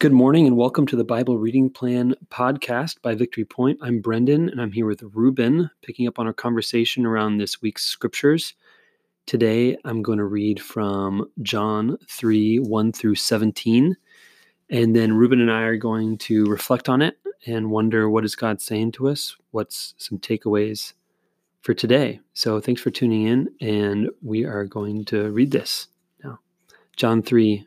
Good morning and welcome to the Bible Reading Plan podcast by Victory Point. I'm Brendan and I'm here with Ruben, picking up on our conversation around this week's scriptures. Today I'm going to read from John 3 1 through 17. And then Ruben and I are going to reflect on it and wonder what is God saying to us? What's some takeaways for today? So thanks for tuning in, and we are going to read this now. John 3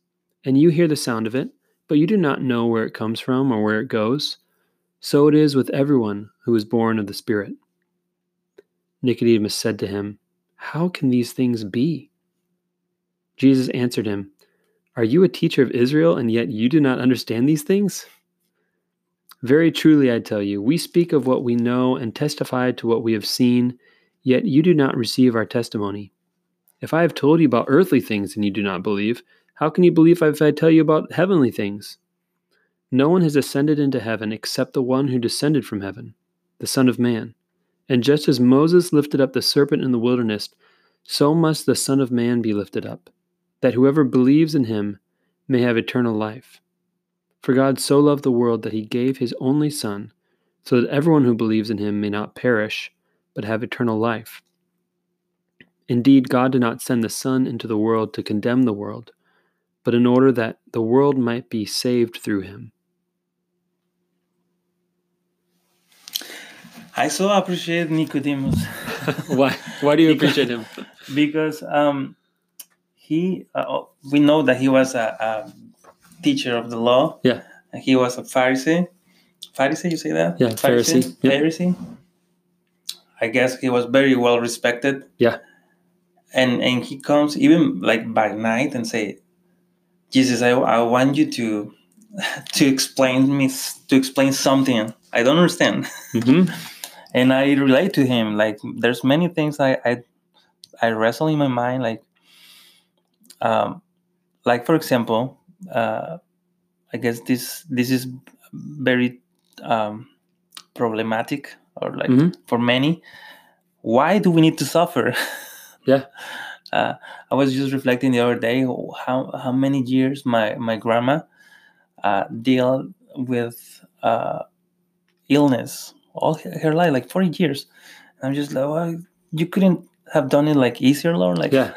and you hear the sound of it, but you do not know where it comes from or where it goes. So it is with everyone who is born of the Spirit. Nicodemus said to him, How can these things be? Jesus answered him, Are you a teacher of Israel, and yet you do not understand these things? Very truly I tell you, we speak of what we know and testify to what we have seen, yet you do not receive our testimony. If I have told you about earthly things and you do not believe, how can you believe if I tell you about heavenly things? No one has ascended into heaven except the one who descended from heaven, the Son of Man. And just as Moses lifted up the serpent in the wilderness, so must the Son of Man be lifted up, that whoever believes in him may have eternal life. For God so loved the world that he gave his only Son, so that everyone who believes in him may not perish, but have eternal life. Indeed, God did not send the Son into the world to condemn the world but in order that the world might be saved through him. I so appreciate Nicodemus. Why? Why do you appreciate him? because um, he, uh, oh, we know that he was a, a, teacher of the law. Yeah. He was a Pharisee. Pharisee, you say that? Yeah, Pharisee. Pharisee. Yep. Pharisee. I guess he was very well respected. Yeah. And and he comes even like by night and say, Jesus, I, I want you to to explain me to explain something I don't understand. Mm-hmm. and I relate to him. Like there's many things I I, I wrestle in my mind. Like um, like for example, uh, I guess this this is very um, problematic or like mm-hmm. for many. Why do we need to suffer? Yeah. Uh, I was just reflecting the other day how how many years my my grandma uh, dealt with uh, illness all her life, like forty years. And I'm just like, well, you couldn't have done it like easier, Lord, like yeah,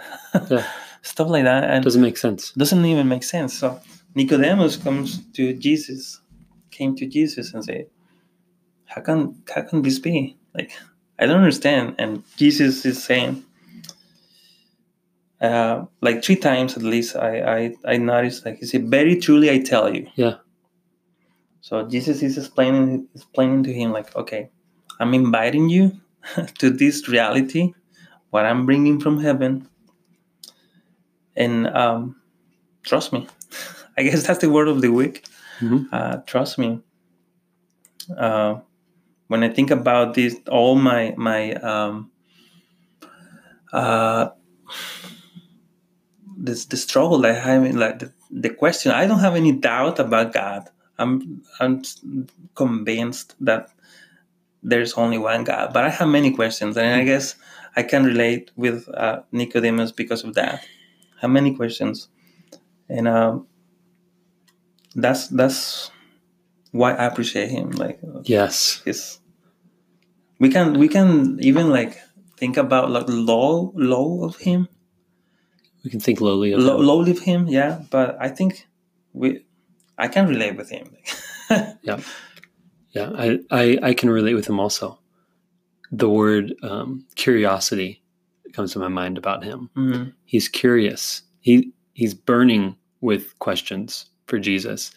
yeah. stuff like that. And doesn't make sense. Doesn't even make sense. So Nicodemus comes to Jesus, came to Jesus and said, "How can how can this be? Like, I don't understand." And Jesus is saying uh, like three times at least I, I i noticed like he said very truly i tell you. Yeah. So jesus is explaining explaining to him like okay i'm inviting you to this reality what i'm bringing from heaven and um, trust me. I guess that's the word of the week. Mm-hmm. uh, trust me. Uh, when i think about this all my my um, uh, this the struggle I have, like the, the question. I don't have any doubt about God. I'm I'm convinced that there's only one God. But I have many questions, and I hmm. guess I can relate with uh, Nicodemus because of that. I have many questions, and uh, that's that's why I appreciate him. Like yes, his we can we can even like think about like low low of him. We can think lowly of low, him. lowly of him, yeah. But I think we I can relate with him. yeah, yeah. I, I I can relate with him also. The word um, curiosity comes to my mind about him. Mm-hmm. He's curious. He he's burning with questions for Jesus,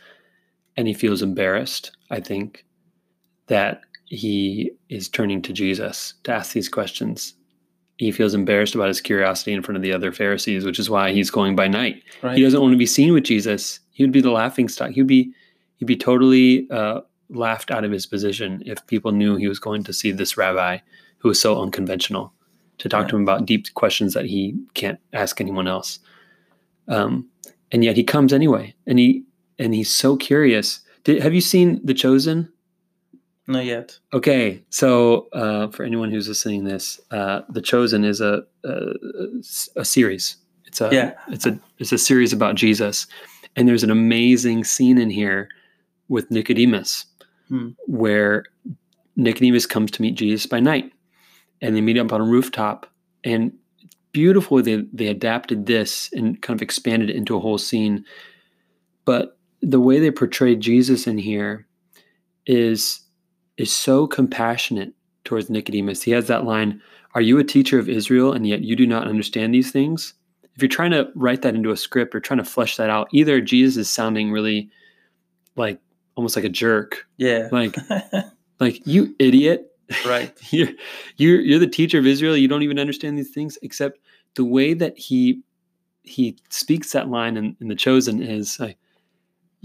and he feels embarrassed. I think that he is turning to Jesus to ask these questions. He feels embarrassed about his curiosity in front of the other Pharisees, which is why he's going by night. Right. He doesn't want to be seen with Jesus. He would be the laughing stock. He'd be he'd be totally uh, laughed out of his position if people knew he was going to see this rabbi who was so unconventional to talk to him about deep questions that he can't ask anyone else. Um, and yet he comes anyway, and he and he's so curious. Did, have you seen The Chosen? Not yet. Okay, so uh, for anyone who's listening to this, uh, The Chosen is a, a, a series. It's a yeah. It's a it's a series about Jesus, and there's an amazing scene in here with Nicodemus, hmm. where Nicodemus comes to meet Jesus by night, and they meet up on a rooftop, and beautifully they they adapted this and kind of expanded it into a whole scene, but the way they portrayed Jesus in here is is so compassionate towards Nicodemus. He has that line, Are you a teacher of Israel and yet you do not understand these things? If you're trying to write that into a script or trying to flesh that out, either Jesus is sounding really like almost like a jerk. Yeah. Like, like you idiot. Right. you're, you're you're the teacher of Israel. You don't even understand these things, except the way that he he speaks that line in, in the chosen is like,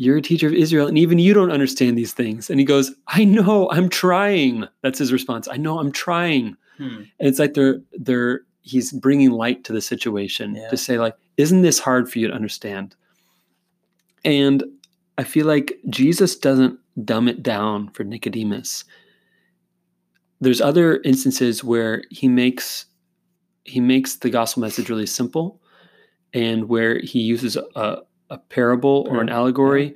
you're a teacher of Israel and even you don't understand these things. And he goes, I know, I'm trying. That's his response. I know, I'm trying. Hmm. And it's like they're, they're, he's bringing light to the situation yeah. to say like, isn't this hard for you to understand? And I feel like Jesus doesn't dumb it down for Nicodemus. There's other instances where he makes he makes the gospel message really simple and where he uses a, a parable or an allegory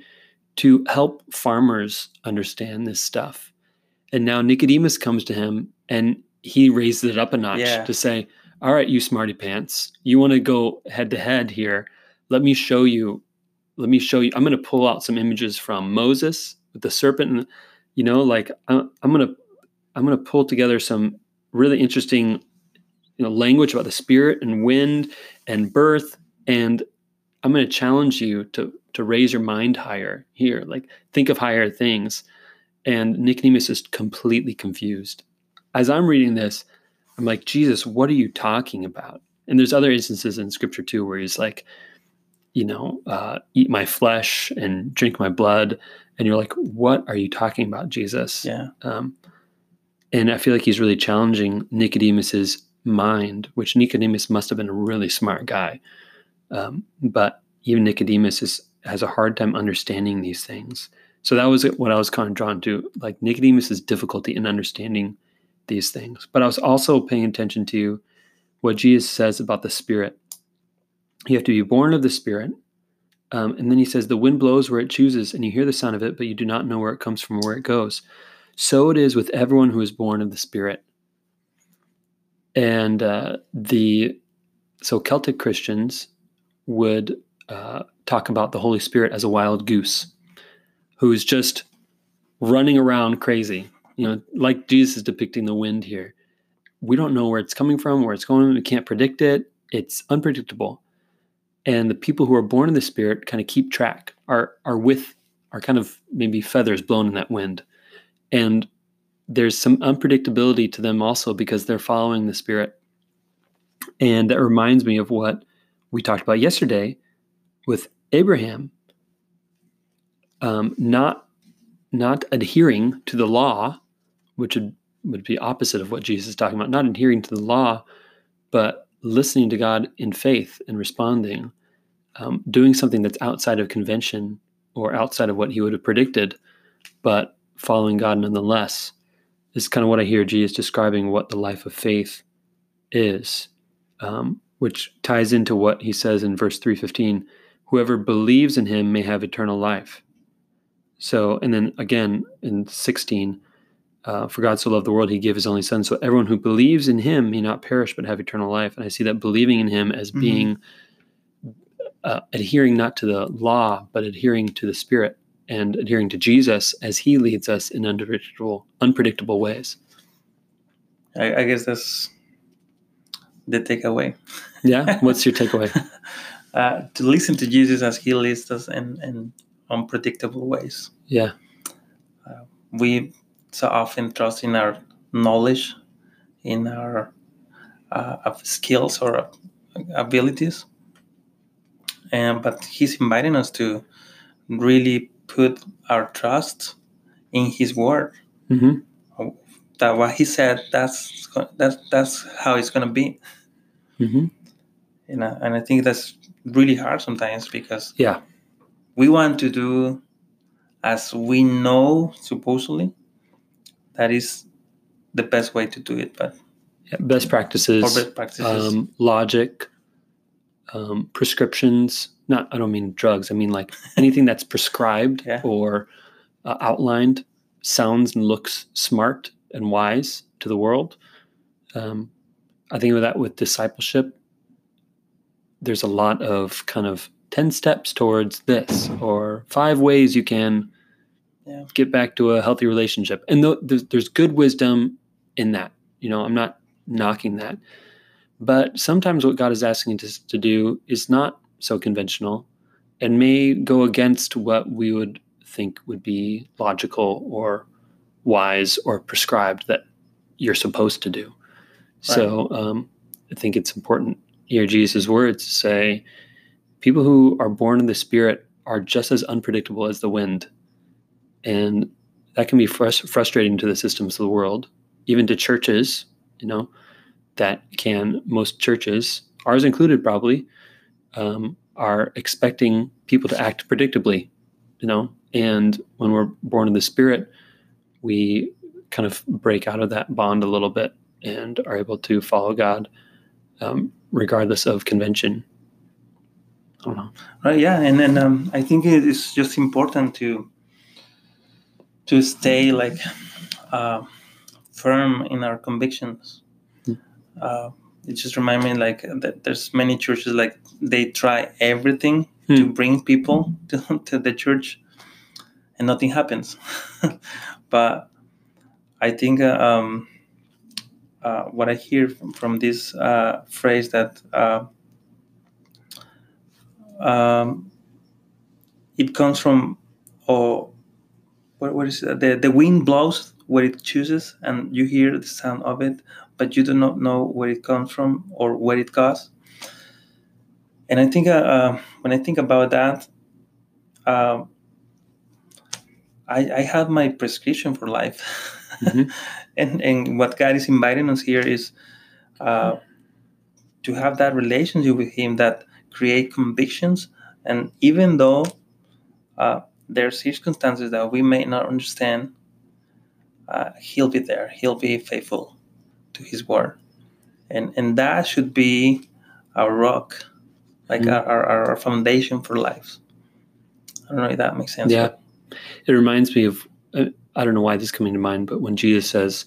to help farmers understand this stuff. And now Nicodemus comes to him and he raises it up a notch yeah. to say, All right, you smarty pants, you want to go head to head here. Let me show you. Let me show you. I'm going to pull out some images from Moses with the serpent. And, you know, like uh, I'm, I'm going to, I'm going to pull together some really interesting, you know, language about the spirit and wind and birth. And I'm going to challenge you to to raise your mind higher here. Like think of higher things. And Nicodemus is completely confused. As I'm reading this, I'm like, Jesus, what are you talking about? And there's other instances in scripture too where he's like, you know, uh, eat my flesh and drink my blood. And you're like, what are you talking about, Jesus? Yeah. Um, and I feel like he's really challenging Nicodemus's mind, which Nicodemus must have been a really smart guy um, but even Nicodemus is, has a hard time understanding these things. So that was what I was kind of drawn to, like Nicodemus's difficulty in understanding these things. But I was also paying attention to what Jesus says about the Spirit. You have to be born of the Spirit. Um, and then he says, The wind blows where it chooses, and you hear the sound of it, but you do not know where it comes from or where it goes. So it is with everyone who is born of the Spirit. And uh, the so Celtic Christians would uh, talk about the Holy Spirit as a wild goose who's just running around crazy. You know, like Jesus is depicting the wind here. We don't know where it's coming from, where it's going. We can't predict it. It's unpredictable. And the people who are born in the Spirit kind of keep track, are are with, are kind of maybe feathers blown in that wind. And there's some unpredictability to them also because they're following the Spirit. And that reminds me of what we talked about yesterday with Abraham um, not not adhering to the law, which would, would be opposite of what Jesus is talking about, not adhering to the law, but listening to God in faith and responding, um, doing something that's outside of convention or outside of what he would have predicted, but following God nonetheless. This is kind of what I hear Jesus describing what the life of faith is, um, which ties into what he says in verse 315 whoever believes in him may have eternal life. So, and then again in 16, uh, for God so loved the world, he gave his only son. So everyone who believes in him may not perish but have eternal life. And I see that believing in him as mm-hmm. being uh, adhering not to the law, but adhering to the Spirit and adhering to Jesus as He leads us in unpredictable, unpredictable ways. I, I guess that's the takeaway. yeah, what's your takeaway? uh, to listen to Jesus as He leads us in, in unpredictable ways. Yeah, uh, we so often trust in our knowledge, in our uh, skills or abilities and but he's inviting us to really put our trust in his word mm-hmm. that what he said that's that's that's how it's going to be mm-hmm. you know and i think that's really hard sometimes because yeah we want to do as we know supposedly that is the best way to do it but yeah, best practices, best practices. Um, logic um, prescriptions. Not, I don't mean drugs. I mean like anything that's prescribed yeah. or uh, outlined sounds and looks smart and wise to the world. Um, I think of that with discipleship. There's a lot of kind of 10 steps towards this or five ways you can yeah. get back to a healthy relationship. And th- there's, there's good wisdom in that. You know, I'm not knocking that. But sometimes what God is asking us to do is not so conventional and may go against what we would think would be logical or wise or prescribed that you're supposed to do. Right. So um, I think it's important hear Jesus' words say, people who are born in the Spirit are just as unpredictable as the wind. And that can be frust- frustrating to the systems of the world, even to churches, you know that can most churches, ours included probably, um, are expecting people to act predictably, you know. And when we're born in the Spirit, we kind of break out of that bond a little bit and are able to follow God um, regardless of convention. I don't know. Right. Yeah, and then um, I think it is just important to to stay like uh, firm in our convictions uh, it just reminds me like that there's many churches like they try everything hmm. to bring people to, to the church and nothing happens but i think uh, um, uh, what i hear from, from this uh, phrase that uh, um, it comes from oh what, what is it? the the wind blows where it chooses and you hear the sound of it but you do not know where it comes from or where it goes. And I think uh, uh, when I think about that, I, I have my prescription for life. Mm-hmm. and, and what God is inviting us here is uh, to have that relationship with Him that create convictions. And even though uh, there are circumstances that we may not understand, uh, He'll be there. He'll be faithful to his word and and that should be our rock like mm our, our foundation for life i don't know if that makes sense yeah it reminds me of uh, i don't know why this is coming to mind but when jesus says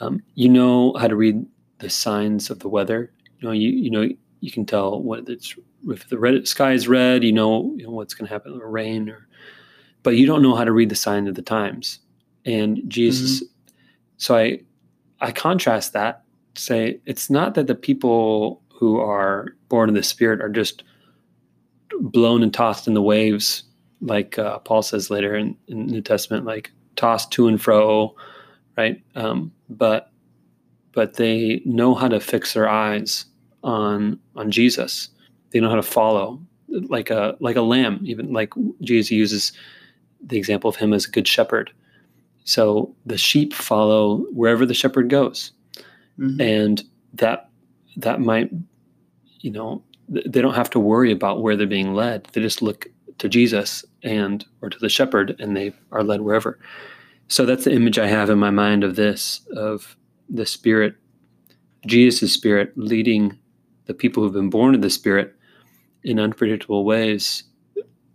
um, you know how to read the signs of the weather you know you you know you can tell what it's if the red sky is red you know, you know what's going to happen or rain or but you don't know how to read the sign of the times and jesus mm-hmm. so i I contrast that, say it's not that the people who are born in the Spirit are just blown and tossed in the waves, like uh, Paul says later in, in New Testament, like tossed to and fro, right? Um, but but they know how to fix their eyes on on Jesus. They know how to follow, like a like a lamb. Even like Jesus uses the example of him as a good shepherd so the sheep follow wherever the shepherd goes. Mm-hmm. And that that might you know they don't have to worry about where they're being led. They just look to Jesus and or to the shepherd and they are led wherever. So that's the image I have in my mind of this of the spirit Jesus' spirit leading the people who've been born of the spirit in unpredictable ways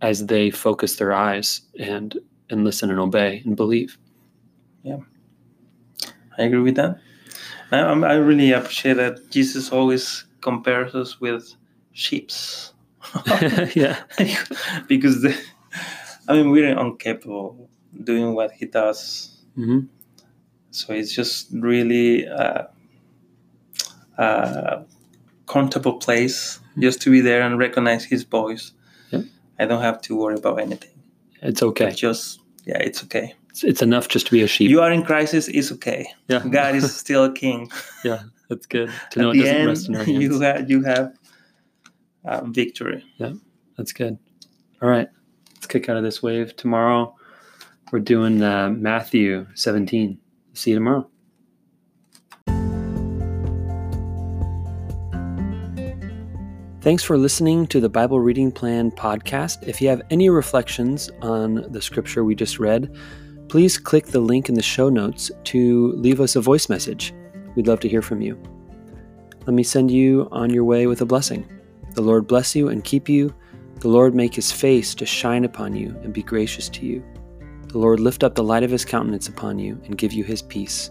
as they focus their eyes and and listen and obey and believe. Yeah. I agree with that. I, I really appreciate that Jesus always compares us with sheeps. yeah. because, the, I mean, we're incapable doing what he does. Mm-hmm. So it's just really a, a comfortable place mm-hmm. just to be there and recognize his voice. Yeah. I don't have to worry about anything. It's okay. It's just, yeah, it's okay. It's, it's enough just to be a sheep. You are in crisis, it's okay. Yeah. God is still king. yeah, that's good. To At know it the doesn't end, rest in our hands. you have, you have uh, victory. Yeah, that's good. All right, let's kick out of this wave. Tomorrow, we're doing uh, Matthew 17. See you tomorrow. Thanks for listening to the Bible Reading Plan podcast. If you have any reflections on the scripture we just read, please click the link in the show notes to leave us a voice message. We'd love to hear from you. Let me send you on your way with a blessing. The Lord bless you and keep you. The Lord make his face to shine upon you and be gracious to you. The Lord lift up the light of his countenance upon you and give you his peace.